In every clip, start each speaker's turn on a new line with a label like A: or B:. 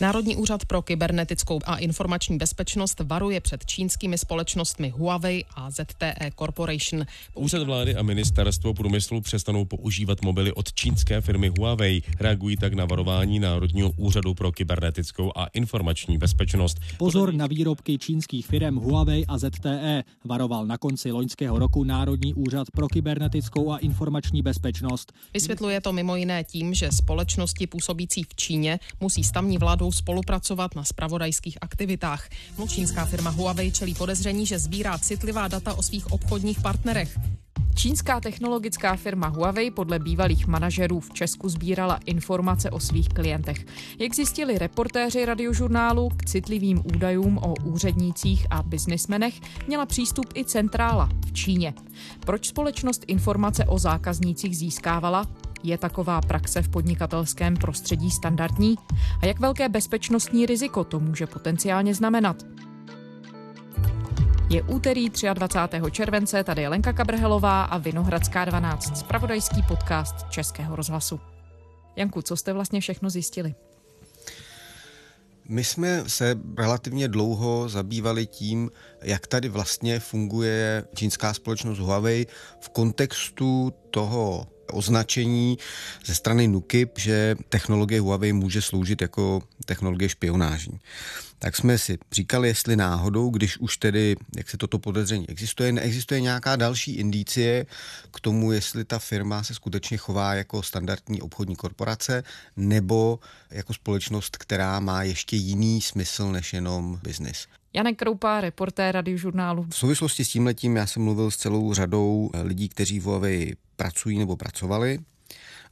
A: Národní úřad pro kybernetickou a informační bezpečnost varuje před čínskými společnostmi Huawei a ZTE Corporation.
B: Úřad vlády a ministerstvo průmyslu přestanou používat mobily od čínské firmy Huawei. Reagují tak na varování Národního úřadu pro kybernetickou a informační bezpečnost.
C: Pozor na výrobky čínských firm Huawei a ZTE, varoval na konci loňského roku Národní úřad pro kybernetickou a informační bezpečnost.
A: Vysvětluje to mimo jiné tím, že společnosti působící v Číně musí s tamní vládou spolupracovat na spravodajských aktivitách. Čínská firma Huawei čelí podezření, že sbírá citlivá data o svých obchodních partnerech.
D: Čínská technologická firma Huawei podle bývalých manažerů v Česku sbírala informace o svých klientech. Jak zjistili reportéři radiožurnálu, k citlivým údajům o úřednících a biznismenech měla přístup i centrála v Číně. Proč společnost informace o zákaznících získávala? Je taková praxe v podnikatelském prostředí standardní? A jak velké bezpečnostní riziko to může potenciálně znamenat? Je úterý 23. července, tady je Lenka Kabrhelová a Vinohradská 12, spravodajský podcast Českého rozhlasu. Janku, co jste vlastně všechno zjistili?
E: My jsme se relativně dlouho zabývali tím, jak tady vlastně funguje čínská společnost Huawei v kontextu toho označení ze strany NUKIP, že technologie Huawei může sloužit jako technologie špionážní. Tak jsme si říkali, jestli náhodou, když už tedy, jak se toto podezření existuje, neexistuje nějaká další indicie k tomu, jestli ta firma se skutečně chová jako standardní obchodní korporace nebo jako společnost, která má ještě jiný smysl než jenom biznis.
D: Janek Kroupa, reportér radiožurnálu.
E: V souvislosti s tím letím já jsem mluvil s celou řadou lidí, kteří v Huawei pracují nebo pracovali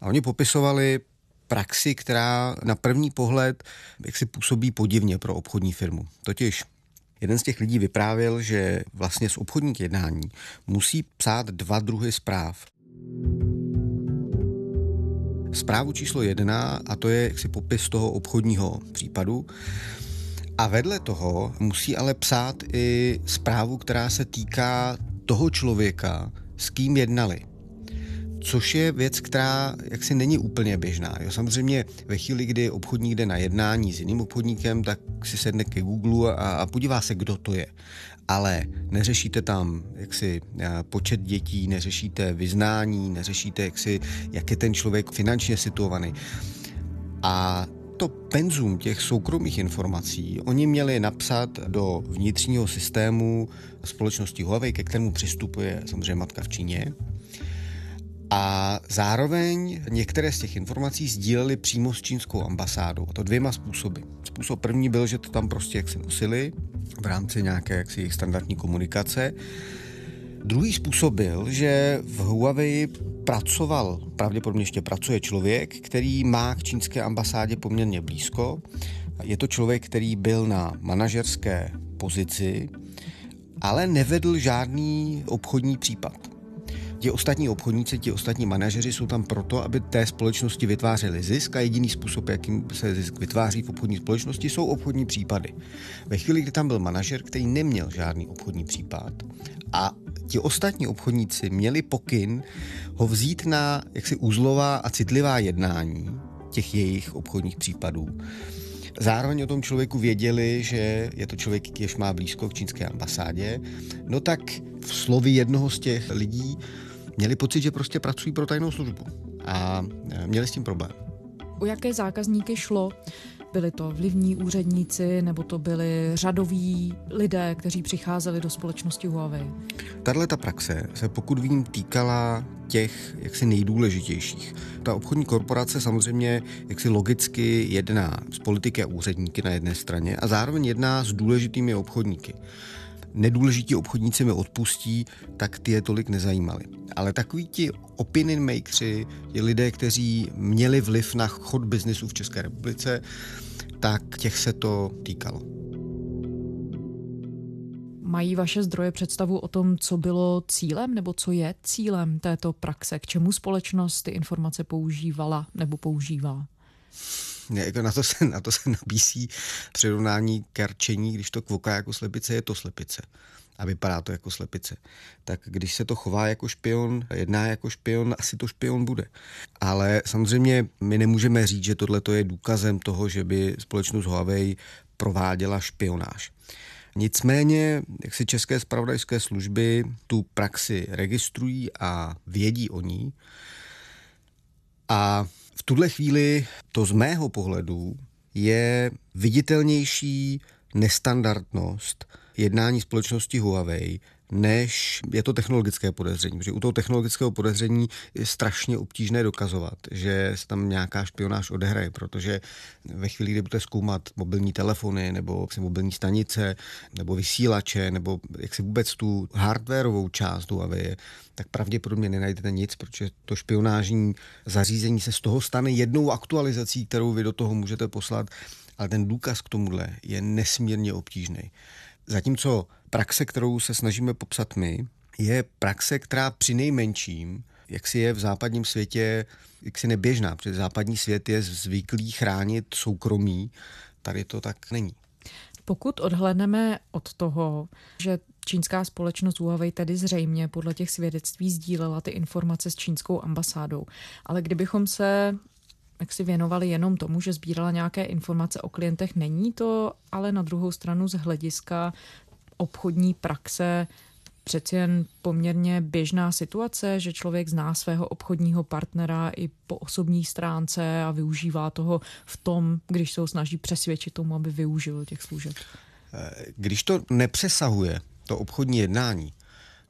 E: a oni popisovali praxi, která na první pohled jak si působí podivně pro obchodní firmu. Totiž Jeden z těch lidí vyprávěl, že vlastně z obchodních jednání musí psát dva druhy zpráv. Zprávu číslo jedna, a to je jaksi popis toho obchodního případu. A vedle toho musí ale psát i zprávu, která se týká toho člověka, s kým jednali což je věc, která jaksi není úplně běžná. Jo, samozřejmě ve chvíli, kdy obchodník jde na jednání s jiným obchodníkem, tak si sedne ke Google a, a podívá se, kdo to je. Ale neřešíte tam jaksi počet dětí, neřešíte vyznání, neřešíte jaksi, jak je ten člověk finančně situovaný. A to penzum těch soukromých informací oni měli napsat do vnitřního systému společnosti Huawei, ke kterému přistupuje samozřejmě matka v Číně. A zároveň některé z těch informací sdíleli přímo s čínskou ambasádou. A to dvěma způsoby. Způsob první byl, že to tam prostě jak se nosili v rámci nějaké jaksi jejich standardní komunikace. Druhý způsob byl, že v Huawei pracoval, pravděpodobně ještě pracuje člověk, který má k čínské ambasádě poměrně blízko. Je to člověk, který byl na manažerské pozici, ale nevedl žádný obchodní případ ti ostatní obchodníci, ti ostatní manažeři jsou tam proto, aby té společnosti vytvářeli zisk a jediný způsob, jakým se zisk vytváří v obchodní společnosti, jsou obchodní případy. Ve chvíli, kdy tam byl manažer, který neměl žádný obchodní případ a ti ostatní obchodníci měli pokyn ho vzít na jaksi úzlová a citlivá jednání těch jejich obchodních případů, Zároveň o tom člověku věděli, že je to člověk, jež má blízko k čínské ambasádě. No tak v slovi jednoho z těch lidí měli pocit, že prostě pracují pro tajnou službu a e, měli s tím problém.
D: O jaké zákazníky šlo? Byli to vlivní úředníci nebo to byli řadoví lidé, kteří přicházeli do společnosti Huawei?
E: Tahle ta praxe se pokud vím týkala těch jaksi nejdůležitějších. Ta obchodní korporace samozřejmě jaksi logicky jedná s politiky a úředníky na jedné straně a zároveň jedná s důležitými obchodníky nedůležití obchodníci mi odpustí, tak ty je tolik nezajímali. Ale takový ti opinion makersi, ti lidé, kteří měli vliv na chod biznesu v České republice, tak těch se to týkalo.
D: Mají vaše zdroje představu o tom, co bylo cílem nebo co je cílem této praxe? K čemu společnost ty informace používala nebo používá?
E: Jako na, to se, na to se nabísí přirovnání k rčení, když to kvoká jako slepice, je to slepice. a vypadá to jako slepice. Tak když se to chová jako špion, jedná jako špion, asi to špion bude. Ale samozřejmě my nemůžeme říct, že tohle je důkazem toho, že by společnost Huawei prováděla špionáž. Nicméně, jak si české spravodajské služby tu praxi registrují a vědí o ní. A v tuhle chvíli to z mého pohledu je viditelnější nestandardnost jednání společnosti Huawei, než je to technologické podezření. Protože u toho technologického podezření je strašně obtížné dokazovat, že se tam nějaká špionáž odehraje, protože ve chvíli, kdy budete zkoumat mobilní telefony nebo mobilní stanice nebo vysílače nebo jak si vůbec tu hardwareovou část Huawei, tak pravděpodobně nenajdete nic, protože to špionážní zařízení se z toho stane jednou aktualizací, kterou vy do toho můžete poslat, ale ten důkaz k tomuhle je nesmírně obtížný. Zatímco praxe, kterou se snažíme popsat my, je praxe, která při nejmenším, jak si je v západním světě, jak si neběžná, protože západní svět je zvyklý chránit soukromí, tady to tak není.
D: Pokud odhledneme od toho, že čínská společnost Huawei tedy zřejmě podle těch svědectví sdílela ty informace s čínskou ambasádou, ale kdybychom se jak si věnovali jenom tomu, že sbírala nějaké informace o klientech, není to ale na druhou stranu z hlediska obchodní praxe přeci jen poměrně běžná situace, že člověk zná svého obchodního partnera i po osobní stránce a využívá toho v tom, když se ho snaží přesvědčit tomu, aby využil těch služeb.
E: Když to nepřesahuje to obchodní jednání,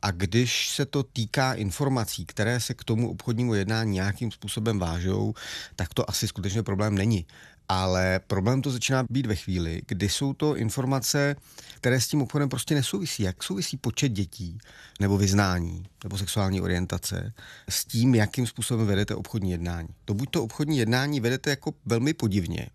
E: a když se to týká informací, které se k tomu obchodnímu jednání nějakým způsobem vážou, tak to asi skutečně problém není. Ale problém to začíná být ve chvíli, kdy jsou to informace, které s tím obchodem prostě nesouvisí. Jak souvisí počet dětí, nebo vyznání, nebo sexuální orientace s tím, jakým způsobem vedete obchodní jednání. To buď to obchodní jednání vedete jako velmi podivně,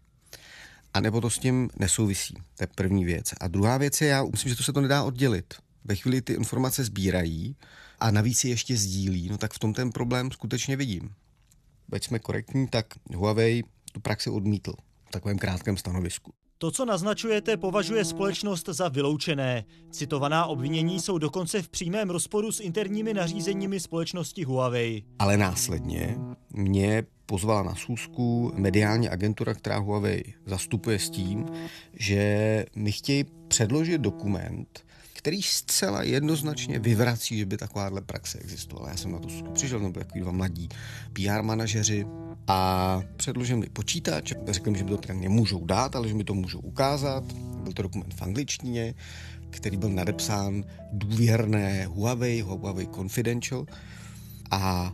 E: a nebo to s tím nesouvisí. To je první věc. A druhá věc je, já myslím, že to se to nedá oddělit ve chvíli ty informace sbírají a navíc je ještě sdílí, no tak v tom ten problém skutečně vidím. Veď jsme korektní, tak Huawei tu praxi odmítl v takovém krátkém stanovisku.
F: To, co naznačujete, považuje společnost za vyloučené. Citovaná obvinění jsou dokonce v přímém rozporu s interními nařízeními společnosti Huawei.
E: Ale následně mě pozvala na schůzku mediální agentura, která Huawei zastupuje s tím, že mi chtějí předložit dokument, který zcela jednoznačně vyvrací, že by takováhle praxe existovala. Já jsem na to přišel, nebo takový dva mladí PR manažeři a předložil mi počítač, řekl mi, že mi to teda nemůžou dát, ale že mi to můžou ukázat. Byl to dokument v angličtině, který byl nadepsán důvěrné Huawei, Huawei Confidential. A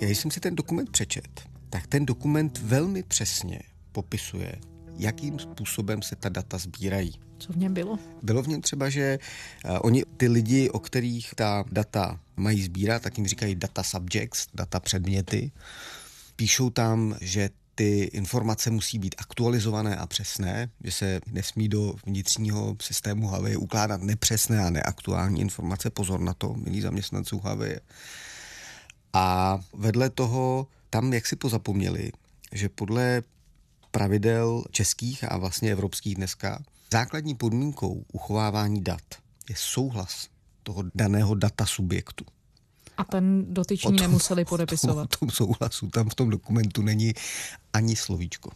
E: já jsem si ten dokument přečet, tak ten dokument velmi přesně popisuje, jakým způsobem se ta data sbírají.
D: Co v něm bylo?
E: Bylo v něm třeba, že uh, oni, ty lidi, o kterých ta data mají sbírat, tak jim říkají data subjects, data předměty. Píšou tam, že ty informace musí být aktualizované a přesné, že se nesmí do vnitřního systému Huawei ukládat nepřesné a neaktuální informace. Pozor na to, milí zaměstnanců Huawei. A vedle toho tam jak si pozapomněli, že podle pravidel českých a vlastně evropských dneska Základní podmínkou uchovávání dat je souhlas toho daného data subjektu.
D: A ten dotyční tom, nemuseli podepisovat.
E: V tom, tom souhlasu, tam v tom dokumentu není ani slovíčko.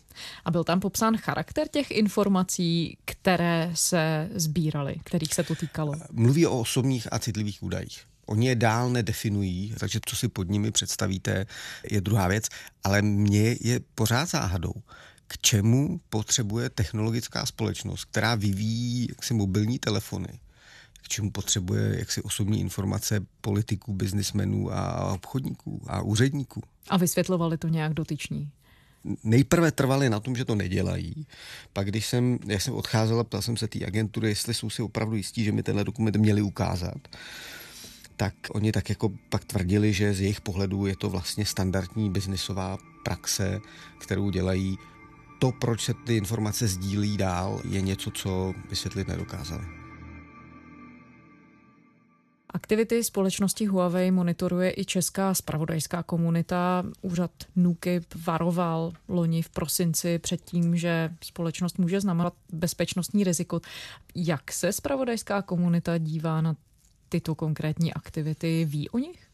D: A byl tam popsán charakter těch informací, které se sbíraly, kterých se to týkalo?
E: Mluví o osobních a citlivých údajích. Oni je dál nedefinují, takže co si pod nimi představíte, je druhá věc, ale mě je pořád záhadou, k čemu potřebuje technologická společnost, která vyvíjí jaksi mobilní telefony, k čemu potřebuje jaksi osobní informace politiků, biznismenů a obchodníků a úředníků.
D: A vysvětlovali to nějak dotyční?
E: Nejprve trvali na tom, že to nedělají. Pak, když jsem, já jsem odcházel ptal jsem se té agentury, jestli jsou si opravdu jistí, že mi tenhle dokument měli ukázat tak oni tak jako pak tvrdili, že z jejich pohledu je to vlastně standardní biznisová praxe, kterou dělají to, proč se ty informace sdílí dál, je něco, co vysvětlit nedokázali.
D: Aktivity společnosti Huawei monitoruje i česká spravodajská komunita. Úřad NUKIP varoval loni v prosinci před tím, že společnost může znamenat bezpečnostní riziko. Jak se spravodajská komunita dívá na tyto konkrétní aktivity, ví o nich?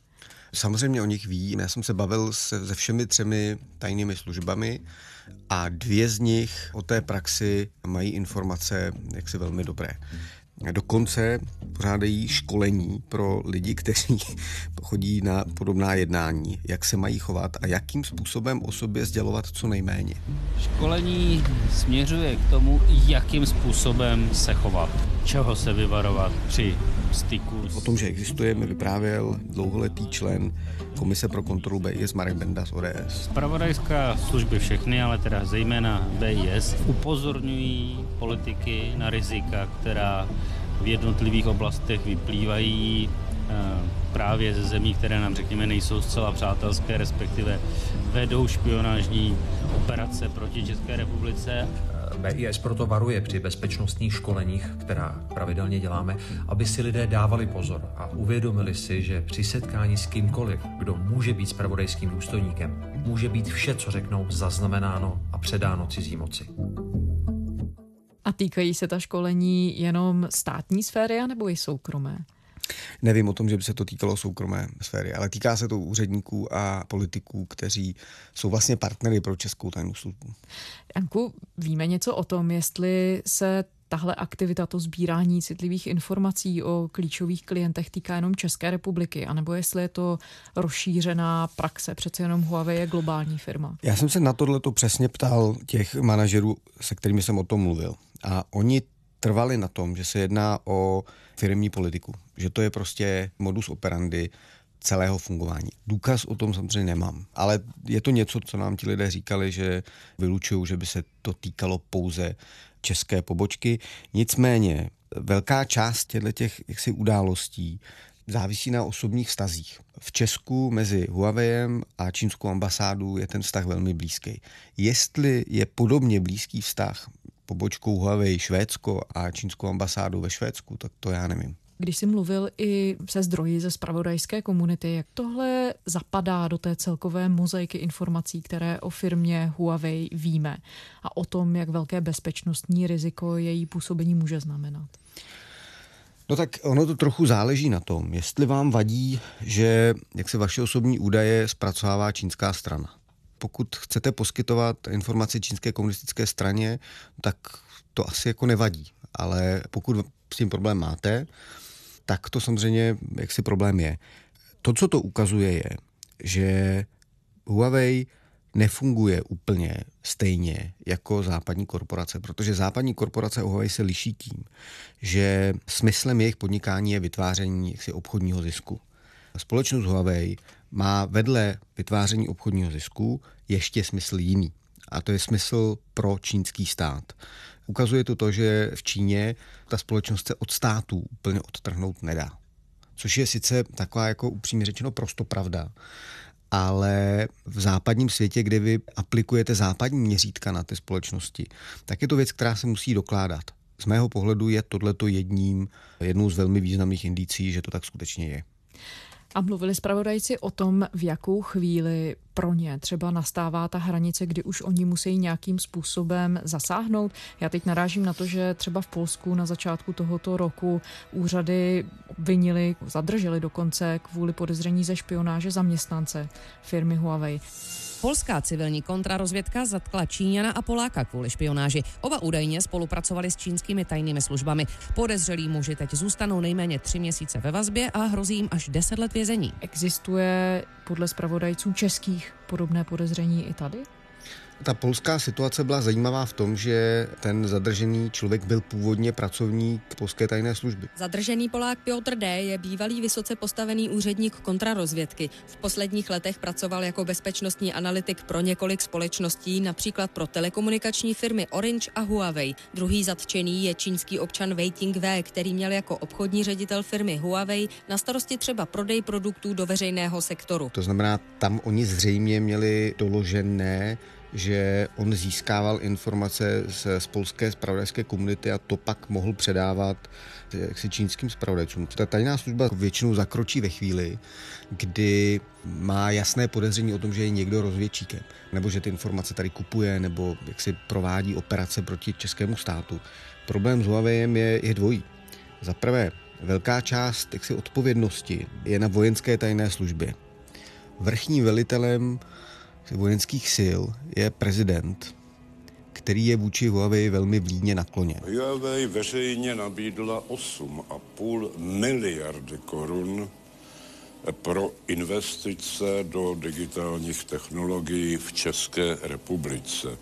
E: Samozřejmě o nich ví. Já jsem se bavil se, se všemi třemi tajnými službami a dvě z nich o té praxi mají informace jaksi velmi dobré. Dokonce pořádají školení pro lidi, kteří chodí na podobná jednání, jak se mají chovat a jakým způsobem o sobě sdělovat co nejméně.
G: Školení směřuje k tomu, jakým způsobem se chovat, čeho se vyvarovat při styku.
E: O tom, že existuje, mi vyprávěl dlouholetý člen Komise pro kontrolu BIS Marek Benda z ODS.
G: Spravodajská služby všechny, ale teda zejména BIS, upozorňují politiky na rizika, která v jednotlivých oblastech vyplývají eh, právě ze zemí, které nám řekněme nejsou zcela přátelské, respektive vedou špionážní operace proti České republice.
H: BIS proto varuje při bezpečnostních školeních, která pravidelně děláme, aby si lidé dávali pozor a uvědomili si, že při setkání s kýmkoliv, kdo může být spravodajským důstojníkem, může být vše, co řeknou, zaznamenáno a předáno cizí moci.
D: A týkají se ta školení jenom státní sféry nebo i soukromé?
E: Nevím o tom, že by se to týkalo soukromé sféry, ale týká se to úředníků a politiků, kteří jsou vlastně partnery pro českou tajnou službu.
D: Janku, víme něco o tom, jestli se tahle aktivita, to sbírání citlivých informací o klíčových klientech týká jenom České republiky, anebo jestli je to rozšířená praxe, přece jenom Huawei je globální firma.
E: Já jsem se na tohle to přesně ptal těch manažerů, se kterými jsem o tom mluvil. A oni trvali na tom, že se jedná o firmní politiku, že to je prostě modus operandi celého fungování. Důkaz o tom samozřejmě nemám, ale je to něco, co nám ti lidé říkali, že vylučují, že by se to týkalo pouze české pobočky. Nicméně velká část těchto těch jaksi událostí závisí na osobních vztazích. V Česku mezi Huawei a čínskou ambasádu je ten vztah velmi blízký. Jestli je podobně blízký vztah pobočkou Huawei Švédsko a čínskou ambasádu ve Švédsku, tak to já nevím.
D: Když jsi mluvil i se zdroji ze spravodajské komunity, jak tohle zapadá do té celkové mozaiky informací, které o firmě Huawei víme a o tom, jak velké bezpečnostní riziko její působení může znamenat?
E: No tak ono to trochu záleží na tom, jestli vám vadí, že jak se vaše osobní údaje zpracovává čínská strana pokud chcete poskytovat informaci čínské komunistické straně, tak to asi jako nevadí. Ale pokud s tím problém máte, tak to samozřejmě jaksi problém je. To, co to ukazuje, je, že Huawei nefunguje úplně stejně jako západní korporace, protože západní korporace Huawei se liší tím, že smyslem jejich podnikání je vytváření jaksi obchodního zisku. Společnost Huawei má vedle vytváření obchodního zisku ještě smysl jiný. A to je smysl pro čínský stát. Ukazuje to to, že v Číně ta společnost se od států úplně odtrhnout nedá. Což je sice taková jako upřímně řečeno prosto pravda, ale v západním světě, kde vy aplikujete západní měřítka na ty společnosti, tak je to věc, která se musí dokládat. Z mého pohledu je tohleto jedním, jednou z velmi významných indicí, že to tak skutečně je.
D: A mluvili zpravodajci o tom, v jakou chvíli pro ně třeba nastává ta hranice, kdy už oni musí nějakým způsobem zasáhnout. Já teď narážím na to, že třeba v Polsku na začátku tohoto roku úřady obvinili, zadrželi dokonce kvůli podezření ze špionáže zaměstnance firmy Huawei.
I: Polská civilní kontrarozvědka zatkla Číňana a Poláka kvůli špionáži. Oba údajně spolupracovali s čínskými tajnými službami. Podezřelí muži teď zůstanou nejméně tři měsíce ve vazbě a hrozí jim až deset let vězení.
D: Existuje podle zpravodajců českých podobné podezření i tady?
E: Ta polská situace byla zajímavá v tom, že ten zadržený člověk byl původně pracovník polské tajné služby.
I: Zadržený Polák Piotr D. je bývalý vysoce postavený úředník kontrarozvědky. V posledních letech pracoval jako bezpečnostní analytik pro několik společností, například pro telekomunikační firmy Orange a Huawei. Druhý zatčený je čínský občan Wei Wei, který měl jako obchodní ředitel firmy Huawei na starosti třeba prodej produktů do veřejného sektoru.
E: To znamená, tam oni zřejmě měli doložené že on získával informace z, z polské spravodajské komunity a to pak mohl předávat jaksi čínským spravodajcům. Ta tajná služba většinou zakročí ve chvíli, kdy má jasné podezření o tom, že je někdo rozvědčíkem, nebo že ty informace tady kupuje, nebo jak si provádí operace proti českému státu. Problém s Huawei je, je dvojí. Za prvé, velká část jaksi odpovědnosti je na vojenské tajné službě. Vrchním velitelem vojenských sil je prezident, který je vůči Huawei velmi vlídně nakloněn.
J: Huawei veřejně nabídla 8,5 miliardy korun pro investice do digitálních technologií v České republice.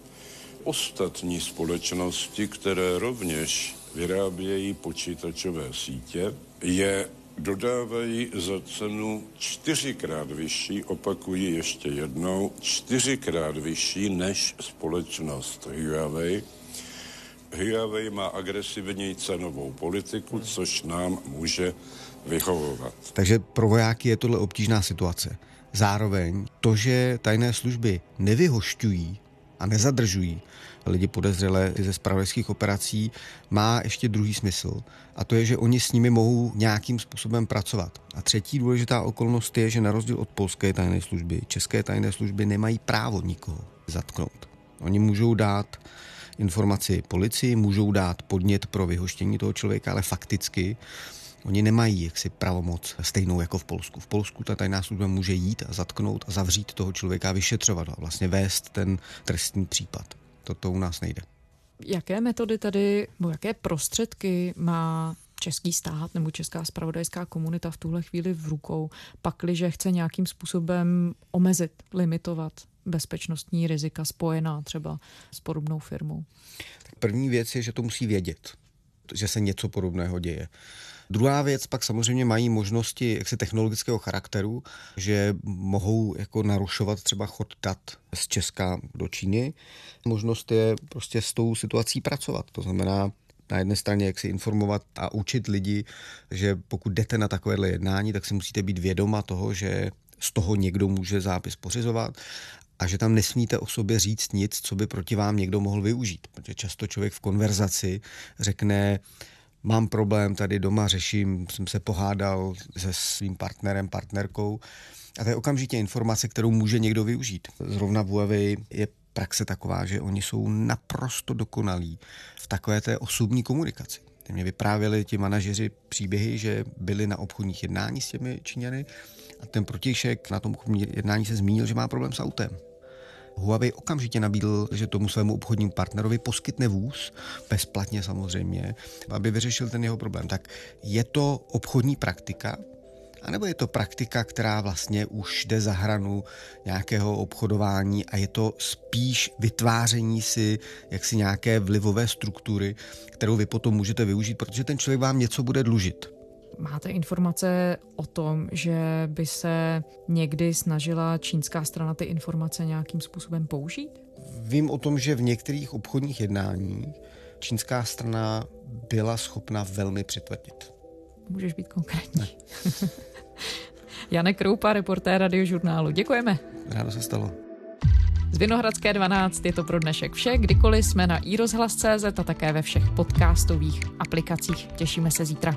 J: Ostatní společnosti, které rovněž vyrábějí počítačové sítě, je dodávají za cenu čtyřikrát vyšší, opakuji ještě jednou, čtyřikrát vyšší než společnost Huawei. Huawei má agresivní cenovou politiku, což nám může vyhovovat.
E: Takže pro vojáky je tohle obtížná situace. Zároveň to, že tajné služby nevyhošťují a nezadržují lidi podezřelé ze spravodajských operací, má ještě druhý smysl. A to je, že oni s nimi mohou nějakým způsobem pracovat. A třetí důležitá okolnost je, že na rozdíl od polské tajné služby, české tajné služby nemají právo nikoho zatknout. Oni můžou dát informaci policii, můžou dát podnět pro vyhoštění toho člověka, ale fakticky Oni nemají jaksi pravomoc stejnou jako v Polsku. V Polsku ta tajná služba může jít a zatknout a zavřít toho člověka a vyšetřovat a vlastně vést ten trestní případ. To u nás nejde.
D: Jaké metody tady, nebo jaké prostředky má český stát nebo česká spravodajská komunita v tuhle chvíli v rukou, pakliže chce nějakým způsobem omezit, limitovat bezpečnostní rizika spojená třeba s podobnou firmou?
E: Tak první věc je, že to musí vědět, že se něco podobného děje. Druhá věc, pak samozřejmě mají možnosti jaksi technologického charakteru, že mohou jako narušovat třeba chod dat z Česka do Číny. Možnost je prostě s tou situací pracovat. To znamená, na jedné straně jak si informovat a učit lidi, že pokud jdete na takovéhle jednání, tak si musíte být vědoma toho, že z toho někdo může zápis pořizovat a že tam nesmíte o sobě říct nic, co by proti vám někdo mohl využít. Protože často člověk v konverzaci řekne, mám problém tady doma, řeším, jsem se pohádal se svým partnerem, partnerkou. A to je okamžitě informace, kterou může někdo využít. Zrovna v Huawei je praxe taková, že oni jsou naprosto dokonalí v takové té osobní komunikaci. Ty mě vyprávěli ti manažeři příběhy, že byli na obchodních jednání s těmi Číňany a ten protějšek na tom obchodním jednání se zmínil, že má problém s autem. Huawei okamžitě nabídl, že tomu svému obchodnímu partnerovi poskytne vůz, bezplatně samozřejmě, aby vyřešil ten jeho problém. Tak je to obchodní praktika, a nebo je to praktika, která vlastně už jde za hranu nějakého obchodování a je to spíš vytváření si jaksi nějaké vlivové struktury, kterou vy potom můžete využít, protože ten člověk vám něco bude dlužit.
D: Máte informace o tom, že by se někdy snažila čínská strana ty informace nějakým způsobem použít?
E: Vím o tom, že v některých obchodních jednáních čínská strana byla schopna velmi přitvrdit.
D: Můžeš být konkrétní. Janek Kroupa, reportér radiožurnálu. Děkujeme.
E: Rádo se stalo.
D: Z Vinohradské 12 je to pro dnešek vše. Kdykoliv jsme na iRozhlas.cz a také ve všech podcastových aplikacích. Těšíme se zítra.